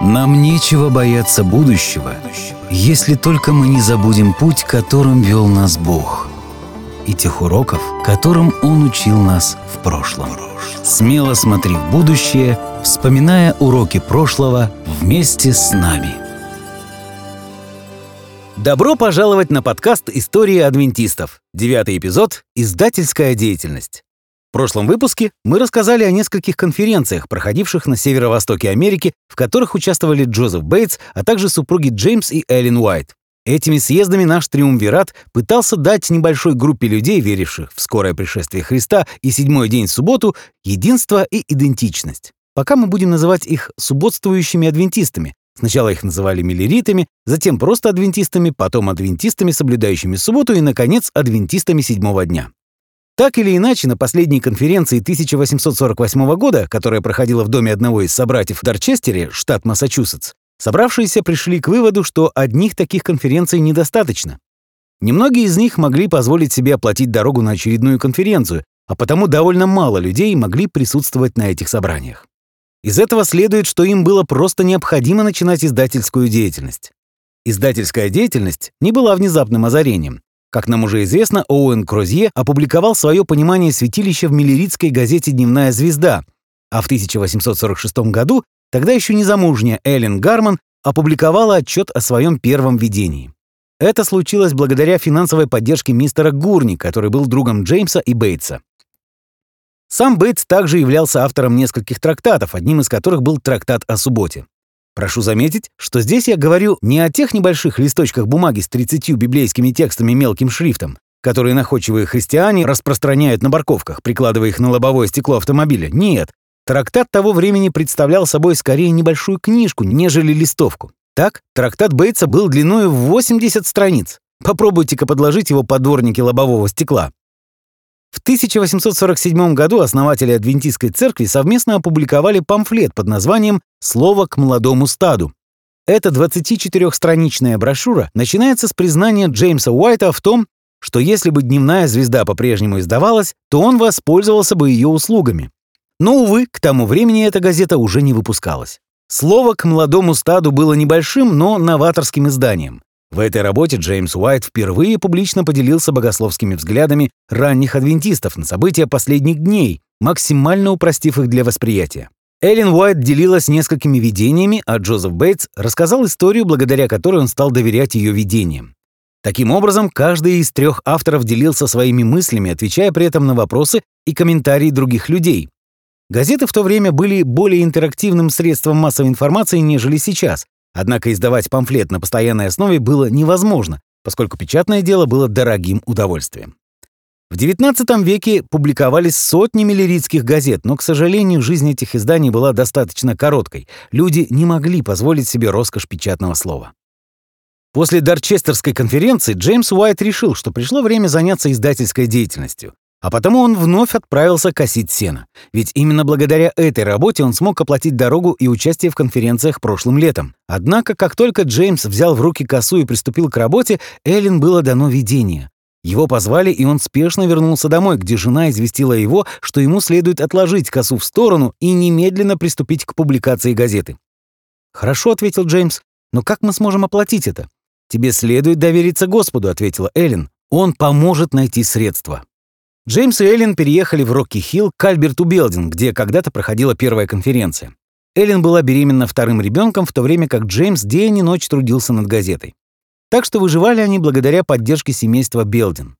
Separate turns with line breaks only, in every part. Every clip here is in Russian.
Нам нечего бояться будущего, если только мы не забудем путь, которым вел нас Бог, и тех уроков, которым Он учил нас в прошлом. Смело смотри в будущее, вспоминая уроки прошлого вместе с нами.
Добро пожаловать на подкаст «История адвентистов». Девятый эпизод «Издательская деятельность». В прошлом выпуске мы рассказали о нескольких конференциях, проходивших на северо-востоке Америки, в которых участвовали Джозеф Бейтс, а также супруги Джеймс и Эллен Уайт. Этими съездами наш триумвират пытался дать небольшой группе людей, веривших в скорое пришествие Христа и седьмой день в субботу, единство и идентичность. Пока мы будем называть их субботствующими адвентистами. Сначала их называли миллеритами, затем просто адвентистами, потом адвентистами, соблюдающими субботу и, наконец, адвентистами седьмого дня. Так или иначе, на последней конференции 1848 года, которая проходила в доме одного из собратьев в Дорчестере, штат Массачусетс, собравшиеся пришли к выводу, что одних таких конференций недостаточно. Немногие из них могли позволить себе оплатить дорогу на очередную конференцию, а потому довольно мало людей могли присутствовать на этих собраниях. Из этого следует, что им было просто необходимо начинать издательскую деятельность. Издательская деятельность не была внезапным озарением. Как нам уже известно, Оуэн Крозье опубликовал свое понимание святилища в миллеритской газете «Дневная звезда», а в 1846 году тогда еще незамужняя Эллен Гарман опубликовала отчет о своем первом видении. Это случилось благодаря финансовой поддержке мистера Гурни, который был другом Джеймса и Бейтса. Сам Бейтс также являлся автором нескольких трактатов, одним из которых был трактат о субботе. Прошу заметить, что здесь я говорю не о тех небольших листочках бумаги с 30 библейскими текстами мелким шрифтом, которые находчивые христиане распространяют на парковках, прикладывая их на лобовое стекло автомобиля. Нет, трактат того времени представлял собой скорее небольшую книжку, нежели листовку. Так, трактат Бейтса был длиной в 80 страниц. Попробуйте-ка подложить его под дворники лобового стекла. В 1847 году основатели Адвентистской церкви совместно опубликовали памфлет под названием «Слово к молодому стаду». Эта 24-страничная брошюра начинается с признания Джеймса Уайта в том, что если бы «Дневная звезда» по-прежнему издавалась, то он воспользовался бы ее услугами. Но, увы, к тому времени эта газета уже не выпускалась. Слово к молодому стаду было небольшим, но новаторским изданием. В этой работе Джеймс Уайт впервые публично поделился богословскими взглядами ранних адвентистов на события последних дней, максимально упростив их для восприятия. Эллен Уайт делилась несколькими видениями, а Джозеф Бейтс рассказал историю, благодаря которой он стал доверять ее видениям. Таким образом, каждый из трех авторов делился своими мыслями, отвечая при этом на вопросы и комментарии других людей. Газеты в то время были более интерактивным средством массовой информации, нежели сейчас, Однако издавать памфлет на постоянной основе было невозможно, поскольку печатное дело было дорогим удовольствием. В XIX веке публиковались сотни миллеритских газет, но, к сожалению, жизнь этих изданий была достаточно короткой. Люди не могли позволить себе роскошь печатного слова. После Дорчестерской конференции Джеймс Уайт решил, что пришло время заняться издательской деятельностью. А потому он вновь отправился косить сено. Ведь именно благодаря этой работе он смог оплатить дорогу и участие в конференциях прошлым летом. Однако, как только Джеймс взял в руки косу и приступил к работе, Эллен было дано видение. Его позвали, и он спешно вернулся домой, где жена известила его, что ему следует отложить косу в сторону и немедленно приступить к публикации газеты. «Хорошо», — ответил Джеймс, — «но как мы сможем оплатить это?» «Тебе следует довериться Господу», — ответила Эллен. «Он поможет найти средства». Джеймс и Эллен переехали в Рокки-Хилл к Альберту Белдин, где когда-то проходила первая конференция. Эллен была беременна вторым ребенком, в то время как Джеймс день и ночь трудился над газетой. Так что выживали они благодаря поддержке семейства Белдин.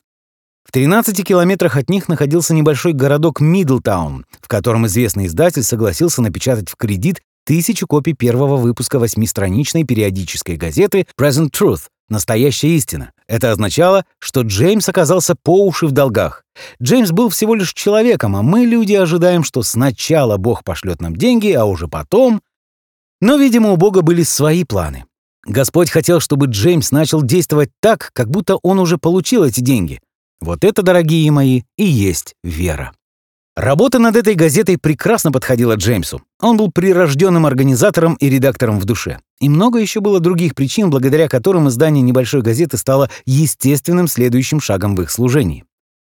В 13 километрах от них находился небольшой городок Мидлтаун, в котором известный издатель согласился напечатать в кредит тысячу копий первого выпуска восьмистраничной периодической газеты Present Truth «Настоящая истина». Это означало, что Джеймс оказался по уши в долгах. Джеймс был всего лишь человеком, а мы, люди, ожидаем, что сначала Бог пошлет нам деньги, а уже потом... Но, видимо, у Бога были свои планы. Господь хотел, чтобы Джеймс начал действовать так, как будто он уже получил эти деньги. Вот это, дорогие мои, и есть вера. Работа над этой газетой прекрасно подходила Джеймсу. Он был прирожденным организатором и редактором в душе. И много еще было других причин, благодаря которым издание небольшой газеты стало естественным следующим шагом в их служении.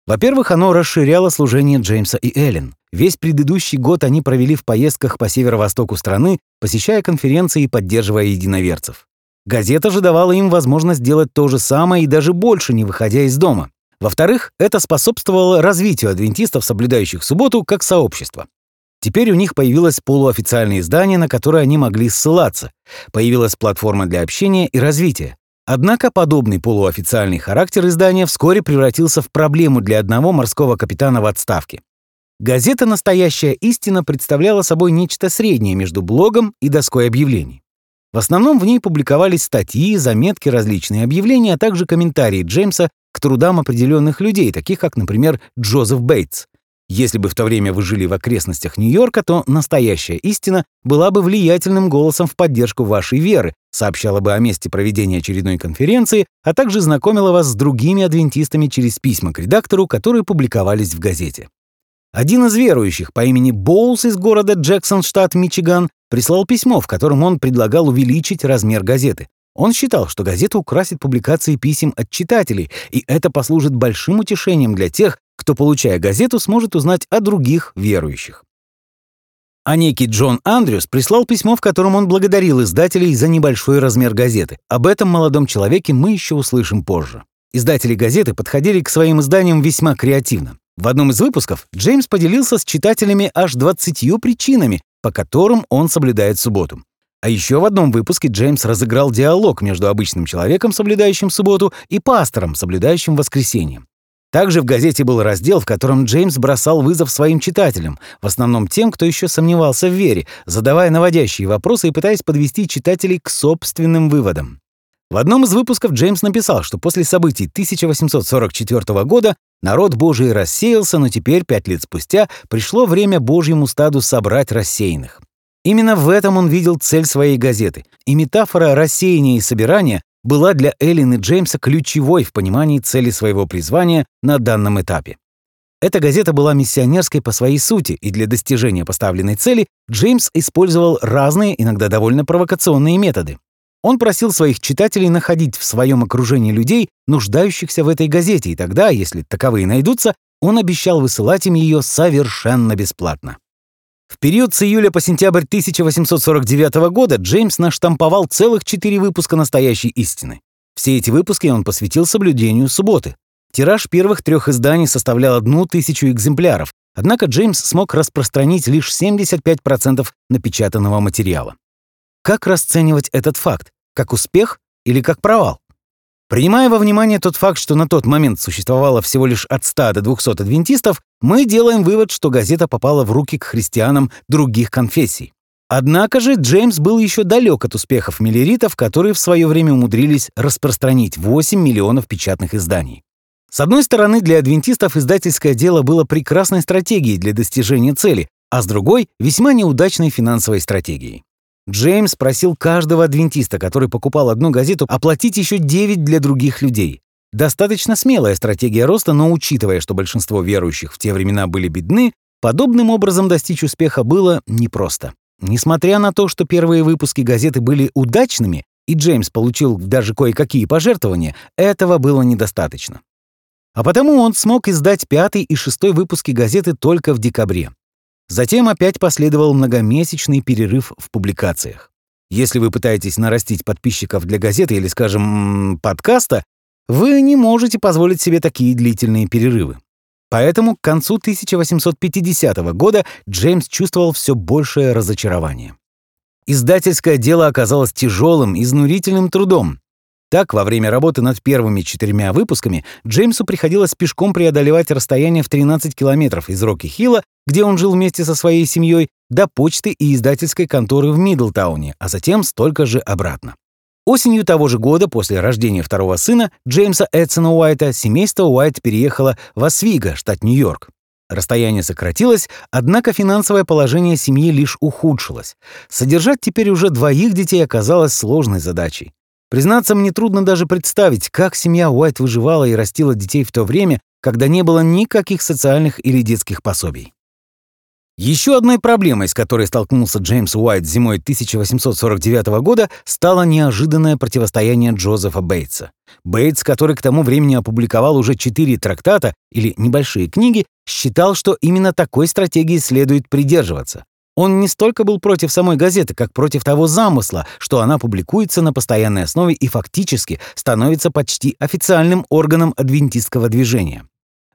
Во-первых, оно расширяло служение Джеймса и Эллен. Весь предыдущий год они провели в поездках по северо-востоку страны, посещая конференции и поддерживая единоверцев. Газета же давала им возможность делать то же самое и даже больше, не выходя из дома. Во-вторых, это способствовало развитию адвентистов, соблюдающих субботу, как сообщества. Теперь у них появилось полуофициальное издание, на которое они могли ссылаться. Появилась платформа для общения и развития. Однако подобный полуофициальный характер издания вскоре превратился в проблему для одного морского капитана в отставке. Газета «Настоящая истина» представляла собой нечто среднее между блогом и доской объявлений. В основном в ней публиковались статьи, заметки, различные объявления, а также комментарии Джеймса к трудам определенных людей, таких как, например, Джозеф Бейтс. Если бы в то время вы жили в окрестностях Нью-Йорка, то настоящая истина была бы влиятельным голосом в поддержку вашей веры, сообщала бы о месте проведения очередной конференции, а также знакомила вас с другими адвентистами через письма к редактору, которые публиковались в газете. Один из верующих по имени Боулс из города Джексон, штат Мичиган, прислал письмо, в котором он предлагал увеличить размер газеты. Он считал, что газета украсит публикации писем от читателей, и это послужит большим утешением для тех, кто, получая газету, сможет узнать о других верующих. А некий Джон Андрюс прислал письмо, в котором он благодарил издателей за небольшой размер газеты. Об этом молодом человеке мы еще услышим позже. Издатели газеты подходили к своим изданиям весьма креативно. В одном из выпусков Джеймс поделился с читателями аж 20 причинами, по которым он соблюдает субботу. А еще в одном выпуске Джеймс разыграл диалог между обычным человеком, соблюдающим субботу, и пастором, соблюдающим воскресенье. Также в газете был раздел, в котором Джеймс бросал вызов своим читателям, в основном тем, кто еще сомневался в вере, задавая наводящие вопросы и пытаясь подвести читателей к собственным выводам. В одном из выпусков Джеймс написал, что после событий 1844 года народ Божий рассеялся, но теперь, пять лет спустя, пришло время Божьему стаду собрать рассеянных. Именно в этом он видел цель своей газеты, и метафора рассеяния и собирания была для Эллен и Джеймса ключевой в понимании цели своего призвания на данном этапе. Эта газета была миссионерской по своей сути, и для достижения поставленной цели Джеймс использовал разные, иногда довольно провокационные методы. Он просил своих читателей находить в своем окружении людей, нуждающихся в этой газете, и тогда, если таковые найдутся, он обещал высылать им ее совершенно бесплатно. В период с июля по сентябрь 1849 года Джеймс наштамповал целых четыре выпуска «Настоящей истины». Все эти выпуски он посвятил соблюдению субботы. Тираж первых трех изданий составлял одну тысячу экземпляров, однако Джеймс смог распространить лишь 75% напечатанного материала. Как расценивать этот факт? Как успех или как провал? Принимая во внимание тот факт, что на тот момент существовало всего лишь от 100 до 200 адвентистов, мы делаем вывод, что газета попала в руки к христианам других конфессий. Однако же Джеймс был еще далек от успехов миллеритов, которые в свое время умудрились распространить 8 миллионов печатных изданий. С одной стороны, для адвентистов издательское дело было прекрасной стратегией для достижения цели, а с другой — весьма неудачной финансовой стратегией. Джеймс просил каждого адвентиста, который покупал одну газету, оплатить еще 9 для других людей. Достаточно смелая стратегия роста, но учитывая, что большинство верующих в те времена были бедны, подобным образом достичь успеха было непросто. Несмотря на то, что первые выпуски газеты были удачными, и Джеймс получил даже кое-какие пожертвования, этого было недостаточно. А потому он смог издать пятый и шестой выпуски газеты только в декабре. Затем опять последовал многомесячный перерыв в публикациях. Если вы пытаетесь нарастить подписчиков для газеты или, скажем, подкаста, вы не можете позволить себе такие длительные перерывы. Поэтому к концу 1850 года Джеймс чувствовал все большее разочарование. Издательское дело оказалось тяжелым, изнурительным трудом, так, во время работы над первыми четырьмя выпусками Джеймсу приходилось пешком преодолевать расстояние в 13 километров из Рокки-Хилла, где он жил вместе со своей семьей, до почты и издательской конторы в Мидлтауне, а затем столько же обратно. Осенью того же года, после рождения второго сына, Джеймса Эдсона Уайта, семейство Уайт переехало в Освиго, штат Нью-Йорк. Расстояние сократилось, однако финансовое положение семьи лишь ухудшилось. Содержать теперь уже двоих детей оказалось сложной задачей. Признаться, мне трудно даже представить, как семья Уайт выживала и растила детей в то время, когда не было никаких социальных или детских пособий. Еще одной проблемой, с которой столкнулся Джеймс Уайт зимой 1849 года, стало неожиданное противостояние Джозефа Бейтса. Бейтс, который к тому времени опубликовал уже четыре трактата или небольшие книги, считал, что именно такой стратегии следует придерживаться. Он не столько был против самой газеты, как против того замысла, что она публикуется на постоянной основе и фактически становится почти официальным органом адвентистского движения.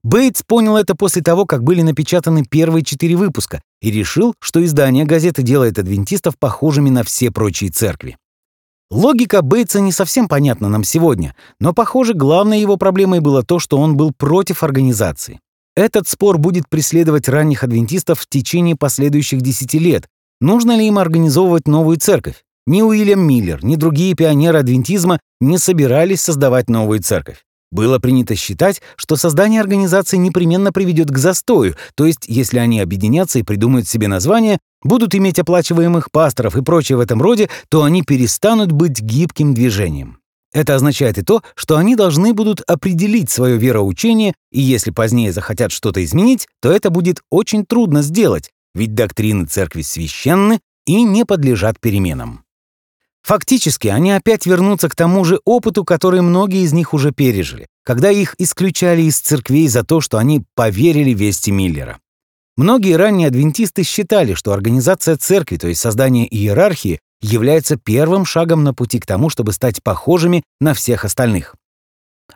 Бейтс понял это после того, как были напечатаны первые четыре выпуска, и решил, что издание газеты делает адвентистов похожими на все прочие церкви. Логика Бейтса не совсем понятна нам сегодня, но, похоже, главной его проблемой было то, что он был против организации. Этот спор будет преследовать ранних адвентистов в течение последующих десяти лет. Нужно ли им организовывать новую церковь? Ни Уильям Миллер, ни другие пионеры адвентизма не собирались создавать новую церковь. Было принято считать, что создание организации непременно приведет к застою, то есть если они объединятся и придумают себе название, будут иметь оплачиваемых пасторов и прочее в этом роде, то они перестанут быть гибким движением. Это означает и то, что они должны будут определить свое вероучение, и если позднее захотят что-то изменить, то это будет очень трудно сделать, ведь доктрины церкви священны и не подлежат переменам. Фактически, они опять вернутся к тому же опыту, который многие из них уже пережили, когда их исключали из церквей за то, что они поверили вести Миллера. Многие ранние адвентисты считали, что организация церкви, то есть создание иерархии, является первым шагом на пути к тому, чтобы стать похожими на всех остальных.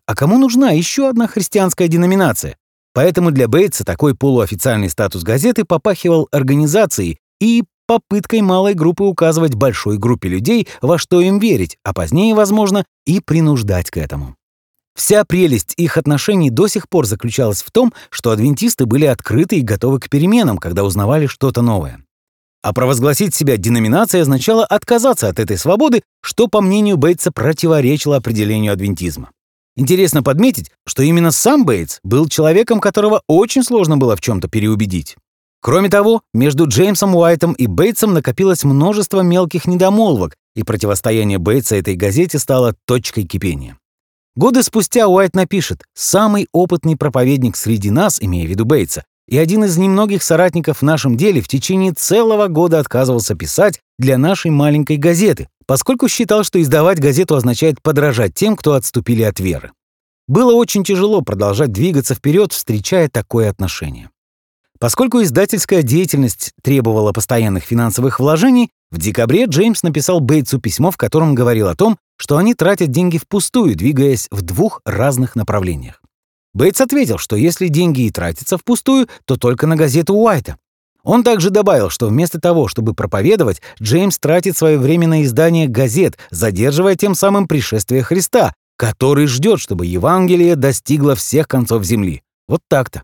А кому нужна еще одна христианская деноминация? Поэтому для Бейтса такой полуофициальный статус газеты попахивал организацией и попыткой малой группы указывать большой группе людей, во что им верить, а позднее, возможно, и принуждать к этому. Вся прелесть их отношений до сих пор заключалась в том, что адвентисты были открыты и готовы к переменам, когда узнавали что-то новое. А провозгласить себя деноминацией означало отказаться от этой свободы, что, по мнению Бейтса, противоречило определению адвентизма. Интересно подметить, что именно сам Бейтс был человеком, которого очень сложно было в чем-то переубедить. Кроме того, между Джеймсом Уайтом и Бейтсом накопилось множество мелких недомолвок, и противостояние Бейтса этой газете стало точкой кипения. Годы спустя Уайт напишет «Самый опытный проповедник среди нас, имея в виду Бейтса, и один из немногих соратников в нашем деле в течение целого года отказывался писать для нашей маленькой газеты, поскольку считал, что издавать газету означает подражать тем, кто отступили от веры. Было очень тяжело продолжать двигаться вперед, встречая такое отношение. Поскольку издательская деятельность требовала постоянных финансовых вложений, в декабре Джеймс написал Бейтсу письмо, в котором говорил о том, что они тратят деньги впустую, двигаясь в двух разных направлениях. Бейтс ответил, что если деньги и тратятся впустую, то только на газету Уайта. Он также добавил, что вместо того, чтобы проповедовать, Джеймс тратит свое время на издание газет, задерживая тем самым пришествие Христа, который ждет, чтобы Евангелие достигло всех концов земли. Вот так-то.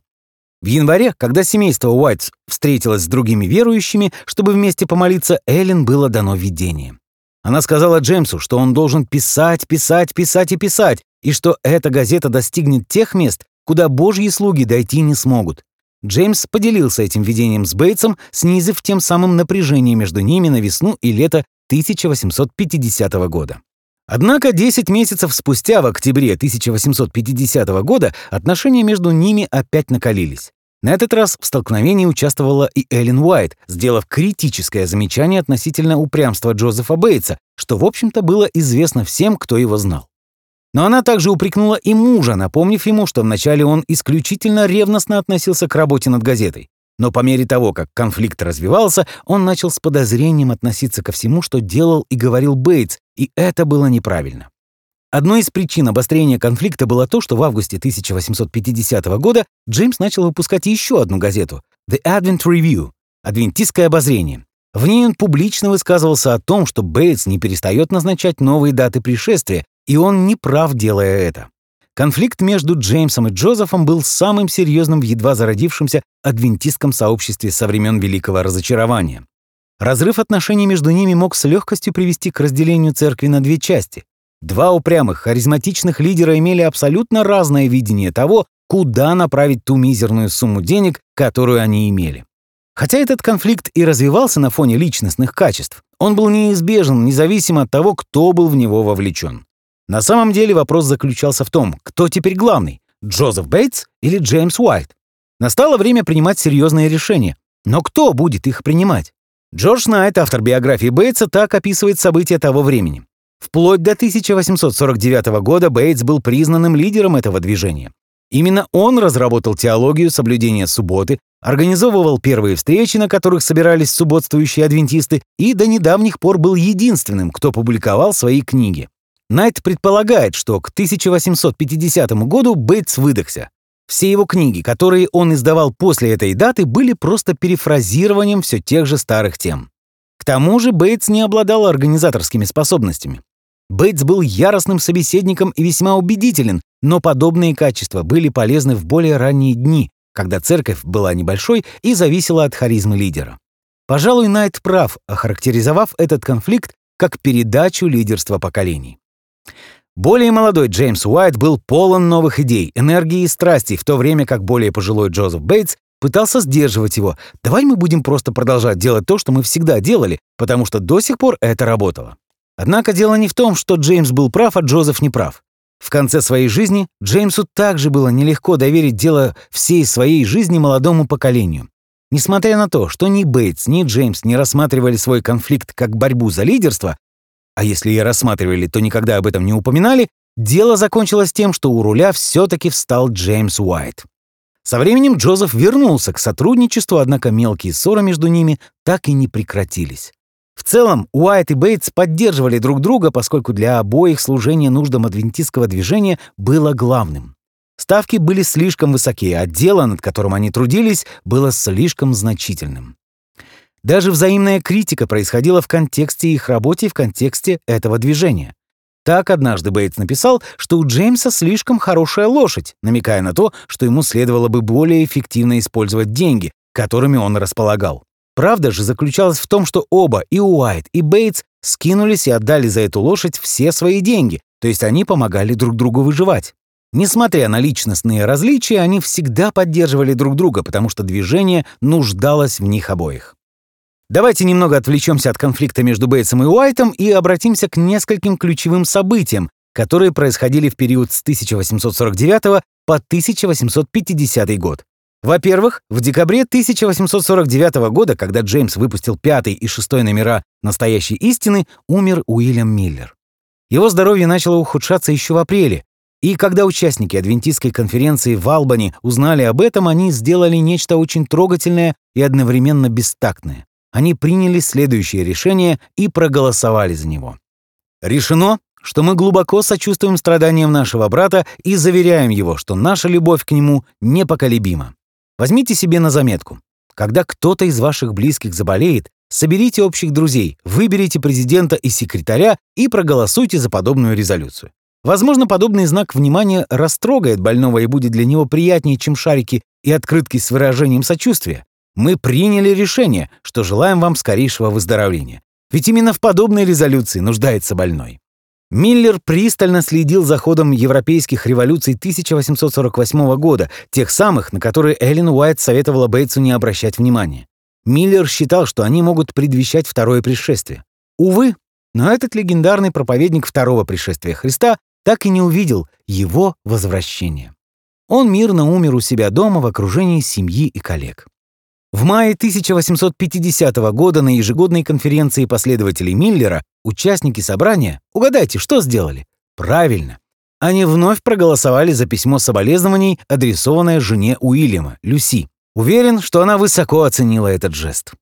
В январе, когда семейство Уайтс встретилось с другими верующими, чтобы вместе помолиться, Эллен было дано видение. Она сказала Джеймсу, что он должен писать, писать, писать и писать, и что эта газета достигнет тех мест, куда божьи слуги дойти не смогут. Джеймс поделился этим видением с Бейтсом, снизив тем самым напряжение между ними на весну и лето 1850 года. Однако 10 месяцев спустя, в октябре 1850 года, отношения между ними опять накалились. На этот раз в столкновении участвовала и Эллен Уайт, сделав критическое замечание относительно упрямства Джозефа Бейтса, что, в общем-то, было известно всем, кто его знал. Но она также упрекнула и мужа, напомнив ему, что вначале он исключительно ревностно относился к работе над газетой. Но по мере того, как конфликт развивался, он начал с подозрением относиться ко всему, что делал и говорил Бейтс, и это было неправильно. Одной из причин обострения конфликта было то, что в августе 1850 года Джеймс начал выпускать еще одну газету «The Advent Review» — «Адвентистское обозрение». В ней он публично высказывался о том, что Бейтс не перестает назначать новые даты пришествия, и он не прав, делая это. Конфликт между Джеймсом и Джозефом был самым серьезным в едва зародившемся адвентистском сообществе со времен Великого Разочарования. Разрыв отношений между ними мог с легкостью привести к разделению церкви на две части. Два упрямых, харизматичных лидера имели абсолютно разное видение того, куда направить ту мизерную сумму денег, которую они имели. Хотя этот конфликт и развивался на фоне личностных качеств, он был неизбежен, независимо от того, кто был в него вовлечен. На самом деле вопрос заключался в том, кто теперь главный — Джозеф Бейтс или Джеймс Уайт. Настало время принимать серьезные решения. Но кто будет их принимать? Джордж Найт, автор биографии Бейтса, так описывает события того времени. Вплоть до 1849 года Бейтс был признанным лидером этого движения. Именно он разработал теологию соблюдения субботы, организовывал первые встречи, на которых собирались субботствующие адвентисты, и до недавних пор был единственным, кто публиковал свои книги. Найт предполагает, что к 1850 году Бейтс выдохся. Все его книги, которые он издавал после этой даты, были просто перефразированием все тех же старых тем. К тому же Бейтс не обладал организаторскими способностями. Бейтс был яростным собеседником и весьма убедителен, но подобные качества были полезны в более ранние дни, когда церковь была небольшой и зависела от харизмы лидера. Пожалуй, Найт прав, охарактеризовав этот конфликт как передачу лидерства поколений. Более молодой Джеймс Уайт был полон новых идей, энергии и страстей, в то время как более пожилой Джозеф Бейтс пытался сдерживать его. «Давай мы будем просто продолжать делать то, что мы всегда делали, потому что до сих пор это работало». Однако дело не в том, что Джеймс был прав, а Джозеф не прав. В конце своей жизни Джеймсу также было нелегко доверить дело всей своей жизни молодому поколению. Несмотря на то, что ни Бейтс, ни Джеймс не рассматривали свой конфликт как борьбу за лидерство, а если и рассматривали, то никогда об этом не упоминали, дело закончилось тем, что у руля все-таки встал Джеймс Уайт. Со временем Джозеф вернулся к сотрудничеству, однако мелкие ссоры между ними так и не прекратились. В целом, Уайт и Бейтс поддерживали друг друга, поскольку для обоих служение нуждам адвентистского движения было главным. Ставки были слишком высоки, а дело, над которым они трудились, было слишком значительным. Даже взаимная критика происходила в контексте их работы и в контексте этого движения. Так однажды Бейтс написал, что у Джеймса слишком хорошая лошадь, намекая на то, что ему следовало бы более эффективно использовать деньги, которыми он располагал. Правда же заключалась в том, что оба, и Уайт, и Бейтс, скинулись и отдали за эту лошадь все свои деньги, то есть они помогали друг другу выживать. Несмотря на личностные различия, они всегда поддерживали друг друга, потому что движение нуждалось в них обоих. Давайте немного отвлечемся от конфликта между Бейтсом и Уайтом и обратимся к нескольким ключевым событиям, которые происходили в период с 1849 по 1850 год. Во-первых, в декабре 1849 года, когда Джеймс выпустил пятый и шестой номера «Настоящей истины», умер Уильям Миллер. Его здоровье начало ухудшаться еще в апреле, и когда участники Адвентистской конференции в Албани узнали об этом, они сделали нечто очень трогательное и одновременно бестактное. Они приняли следующее решение и проголосовали за него. Решено, что мы глубоко сочувствуем страданиям нашего брата и заверяем его, что наша любовь к нему непоколебима. Возьмите себе на заметку. Когда кто-то из ваших близких заболеет, соберите общих друзей, выберите президента и секретаря и проголосуйте за подобную резолюцию. Возможно, подобный знак внимания растрогает больного и будет для него приятнее, чем шарики и открытки с выражением сочувствия. Мы приняли решение, что желаем вам скорейшего выздоровления. Ведь именно в подобной резолюции нуждается больной. Миллер пристально следил за ходом европейских революций 1848 года, тех самых, на которые Эллен Уайт советовала Бейтсу не обращать внимания. Миллер считал, что они могут предвещать второе пришествие. Увы, но этот легендарный проповедник второго пришествия Христа так и не увидел его возвращения. Он мирно умер у себя дома в окружении семьи и коллег. В мае 1850 года на ежегодной конференции последователей Миллера участники собрания, угадайте, что сделали? Правильно. Они вновь проголосовали за письмо соболезнований, адресованное жене Уильяма, Люси. Уверен, что она высоко оценила этот жест.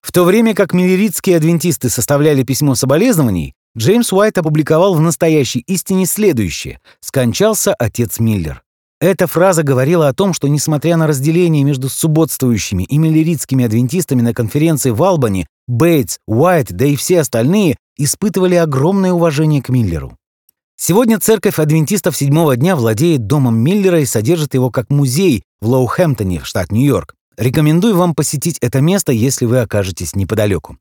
В то время как миллеритские адвентисты составляли письмо соболезнований, Джеймс Уайт опубликовал в «Настоящей истине» следующее «Скончался отец Миллер». Эта фраза говорила о том, что, несмотря на разделение между субботствующими и миллеритскими адвентистами на конференции в Албани, Бейтс, Уайт, да и все остальные испытывали огромное уважение к Миллеру. Сегодня церковь адвентистов седьмого дня владеет домом Миллера и содержит его как музей в Лоухэмптоне, штат Нью-Йорк. Рекомендую вам посетить это место, если вы окажетесь неподалеку.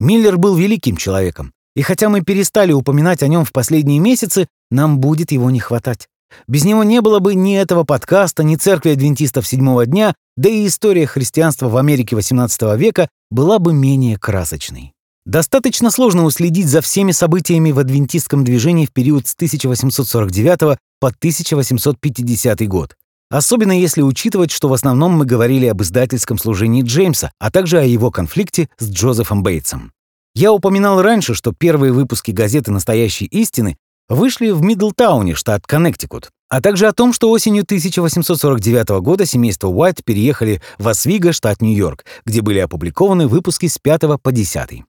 Миллер был великим человеком, и хотя мы перестали упоминать о нем в последние месяцы, нам будет его не хватать. Без него не было бы ни этого подкаста, ни церкви адвентистов седьмого дня, да и история христианства в Америке XVIII века была бы менее красочной. Достаточно сложно уследить за всеми событиями в адвентистском движении в период с 1849 по 1850 год. особенно если учитывать, что в основном мы говорили об издательском служении Джеймса, а также о его конфликте с Джозефом Бейтсом. Я упоминал раньше, что первые выпуски газеты «Настоящей истины» вышли в Мидлтауне, штат Коннектикут, а также о том, что осенью 1849 года семейство Уайт переехали в Освиго, штат Нью-Йорк, где были опубликованы выпуски с 5 по 10.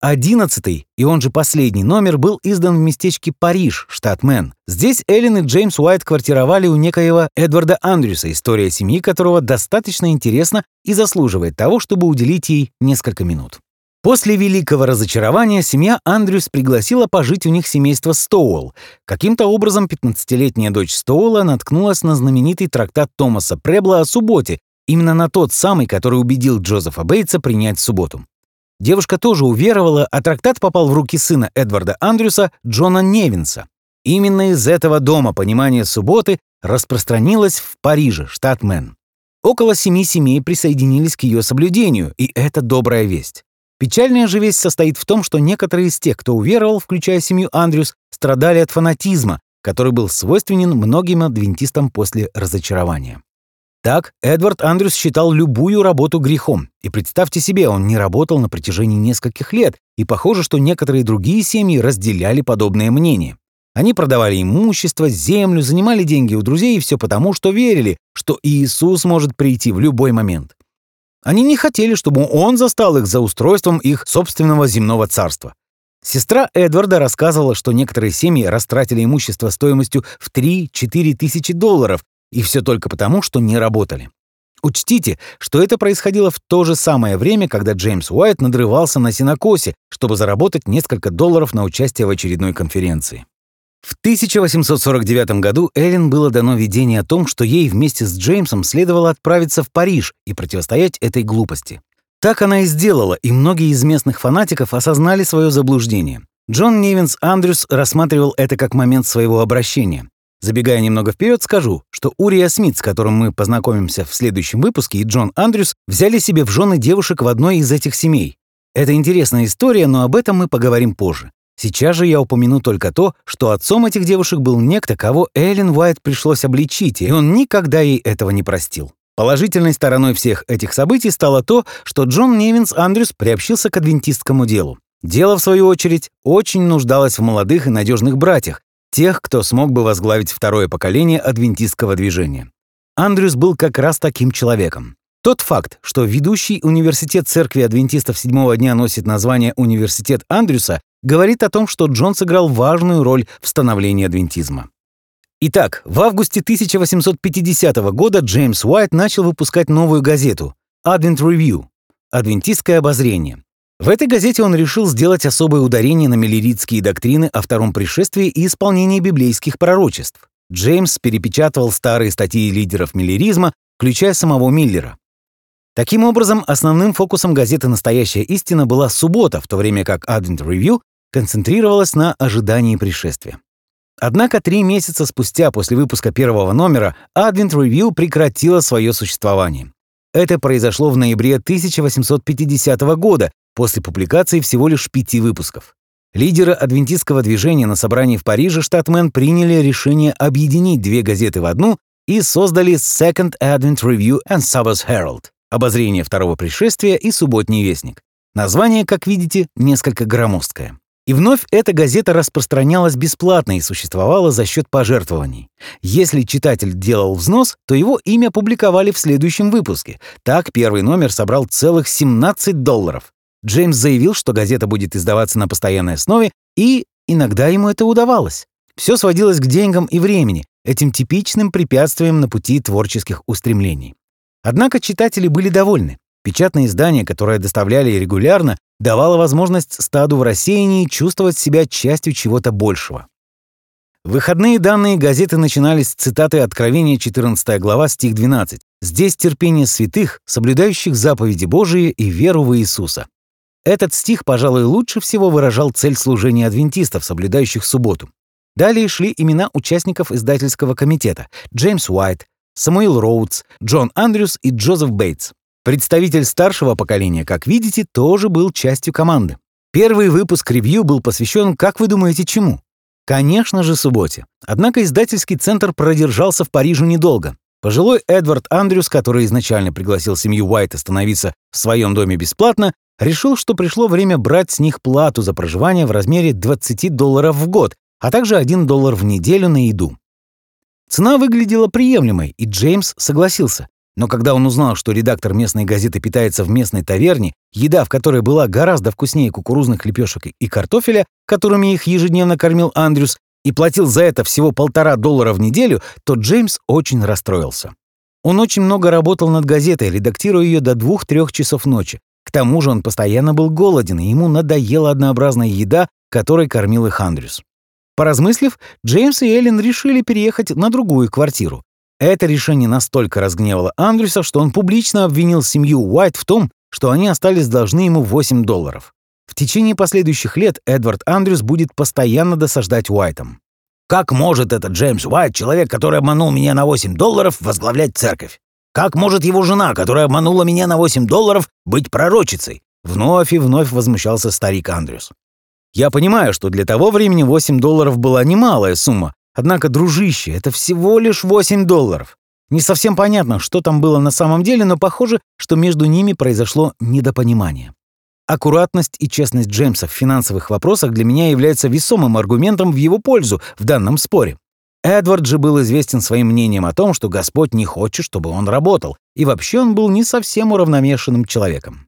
Одиннадцатый, и он же последний номер, был издан в местечке Париж, штат Мэн. Здесь Эллен и Джеймс Уайт квартировали у некоего Эдварда Андрюса, история семьи которого достаточно интересна и заслуживает того, чтобы уделить ей несколько минут. После великого разочарования семья Андрюс пригласила пожить у них семейство Стоуэлл. Каким-то образом 15-летняя дочь Стоуэлла наткнулась на знаменитый трактат Томаса Пребла о субботе, именно на тот самый, который убедил Джозефа Бейтса принять субботу. Девушка тоже уверовала, а трактат попал в руки сына Эдварда Андрюса, Джона Невинса. Именно из этого дома понимание субботы распространилось в Париже, штат Мэн. Около семи семей присоединились к ее соблюдению, и это добрая весть. Печальная же весть состоит в том, что некоторые из тех, кто уверовал, включая семью Андрюс, страдали от фанатизма, который был свойственен многим адвентистам после разочарования. Так, Эдвард Андрюс считал любую работу грехом. И представьте себе, он не работал на протяжении нескольких лет, и похоже, что некоторые другие семьи разделяли подобное мнение. Они продавали имущество, землю, занимали деньги у друзей, и все потому, что верили, что Иисус может прийти в любой момент. Они не хотели, чтобы он застал их за устройством их собственного земного царства. Сестра Эдварда рассказывала, что некоторые семьи растратили имущество стоимостью в 3-4 тысячи долларов, и все только потому, что не работали. Учтите, что это происходило в то же самое время, когда Джеймс Уайт надрывался на синокосе, чтобы заработать несколько долларов на участие в очередной конференции. В 1849 году Эллен было дано видение о том, что ей вместе с Джеймсом следовало отправиться в Париж и противостоять этой глупости. Так она и сделала, и многие из местных фанатиков осознали свое заблуждение. Джон Невинс Андрюс рассматривал это как момент своего обращения. Забегая немного вперед, скажу, что Урия Смит, с которым мы познакомимся в следующем выпуске, и Джон Андрюс взяли себе в жены девушек в одной из этих семей. Это интересная история, но об этом мы поговорим позже. Сейчас же я упомяну только то, что отцом этих девушек был некто, кого Эллен Уайт пришлось обличить, и он никогда ей этого не простил. Положительной стороной всех этих событий стало то, что Джон Невинс Андрюс приобщился к адвентистскому делу. Дело, в свою очередь, очень нуждалось в молодых и надежных братьях, тех, кто смог бы возглавить второе поколение адвентистского движения. Андрюс был как раз таким человеком. Тот факт, что ведущий университет церкви адвентистов седьмого дня носит название «Университет Андрюса», говорит о том, что Джон сыграл важную роль в становлении адвентизма. Итак, в августе 1850 года Джеймс Уайт начал выпускать новую газету Advent Review — «Адвентистское обозрение», в этой газете он решил сделать особое ударение на миллеритские доктрины о втором пришествии и исполнении библейских пророчеств. Джеймс перепечатывал старые статьи лидеров миллеризма, включая самого Миллера. Таким образом, основным фокусом газеты «Настоящая истина» была суббота, в то время как Advent Review концентрировалась на ожидании пришествия. Однако три месяца спустя после выпуска первого номера Advent Review прекратила свое существование. Это произошло в ноябре 1850 года, после публикации всего лишь пяти выпусков. Лидеры адвентистского движения на собрании в Париже, штат Мэн, приняли решение объединить две газеты в одну и создали Second Advent Review and Sabbath Herald — обозрение второго пришествия и субботний вестник. Название, как видите, несколько громоздкое. И вновь эта газета распространялась бесплатно и существовала за счет пожертвований. Если читатель делал взнос, то его имя публиковали в следующем выпуске. Так первый номер собрал целых 17 долларов. Джеймс заявил, что газета будет издаваться на постоянной основе, и иногда ему это удавалось. Все сводилось к деньгам и времени, этим типичным препятствием на пути творческих устремлений. Однако читатели были довольны. Печатное издание, которое доставляли регулярно, давало возможность стаду в рассеянии чувствовать себя частью чего-то большего. выходные данные газеты начинались с цитаты Откровения 14 глава, стих 12. «Здесь терпение святых, соблюдающих заповеди Божии и веру в Иисуса». Этот стих, пожалуй, лучше всего выражал цель служения адвентистов, соблюдающих субботу. Далее шли имена участников издательского комитета — Джеймс Уайт, Самуил Роудс, Джон Андрюс и Джозеф Бейтс. Представитель старшего поколения, как видите, тоже был частью команды. Первый выпуск ревью был посвящен, как вы думаете, чему? Конечно же, субботе. Однако издательский центр продержался в Париже недолго. Пожилой Эдвард Андрюс, который изначально пригласил семью Уайт остановиться в своем доме бесплатно, решил, что пришло время брать с них плату за проживание в размере 20 долларов в год, а также 1 доллар в неделю на еду. Цена выглядела приемлемой, и Джеймс согласился. Но когда он узнал, что редактор местной газеты питается в местной таверне, еда в которой была гораздо вкуснее кукурузных лепешек и картофеля, которыми их ежедневно кормил Андрюс, и платил за это всего полтора доллара в неделю, то Джеймс очень расстроился. Он очень много работал над газетой, редактируя ее до двух-трех часов ночи. К тому же он постоянно был голоден, и ему надоела однообразная еда, которой кормил их Андрюс. Поразмыслив, Джеймс и Эллен решили переехать на другую квартиру. Это решение настолько разгневало Андрюса, что он публично обвинил семью Уайт в том, что они остались должны ему 8 долларов. В течение последующих лет Эдвард Андрюс будет постоянно досаждать Уайтам. «Как может этот Джеймс Уайт, человек, который обманул меня на 8 долларов, возглавлять церковь? Как может его жена, которая обманула меня на 8 долларов, быть пророчицей?» Вновь и вновь возмущался старик Андрюс. Я понимаю, что для того времени 8 долларов была немалая сумма, однако, дружище, это всего лишь 8 долларов. Не совсем понятно, что там было на самом деле, но похоже, что между ними произошло недопонимание. Аккуратность и честность Джеймса в финансовых вопросах для меня являются весомым аргументом в его пользу в данном споре. Эдвард же был известен своим мнением о том, что Господь не хочет, чтобы он работал, и вообще он был не совсем уравновешенным человеком.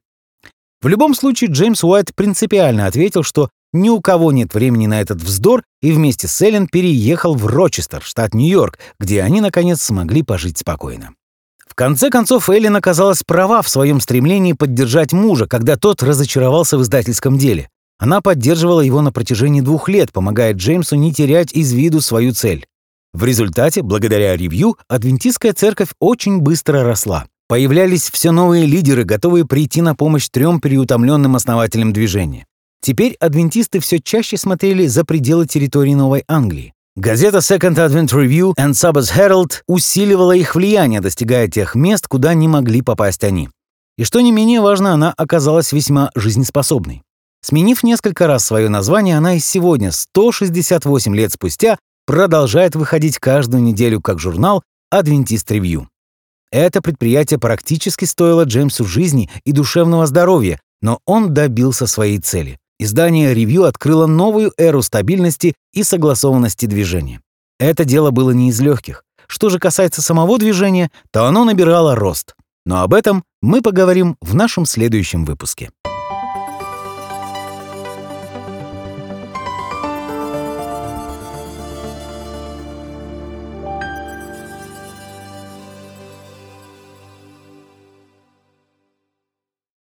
В любом случае, Джеймс Уайт принципиально ответил, что ни у кого нет времени на этот вздор, и вместе с Эллен переехал в Рочестер, штат Нью-Йорк, где они, наконец, смогли пожить спокойно конце концов, Эллен оказалась права в своем стремлении поддержать мужа, когда тот разочаровался в издательском деле. Она поддерживала его на протяжении двух лет, помогая Джеймсу не терять из виду свою цель. В результате, благодаря ревью, адвентистская церковь очень быстро росла. Появлялись все новые лидеры, готовые прийти на помощь трем переутомленным основателям движения. Теперь адвентисты все чаще смотрели за пределы территории Новой Англии. Газета Second Advent Review and Sabbath Herald усиливала их влияние, достигая тех мест, куда не могли попасть они. И что не менее важно, она оказалась весьма жизнеспособной. Сменив несколько раз свое название, она и сегодня, 168 лет спустя, продолжает выходить каждую неделю как журнал Adventist Review. Это предприятие практически стоило Джеймсу жизни и душевного здоровья, но он добился своей цели. Издание «Ревью» открыло новую эру стабильности и согласованности движения. Это дело было не из легких. Что же касается самого движения, то оно набирало рост. Но об этом мы поговорим в нашем следующем выпуске.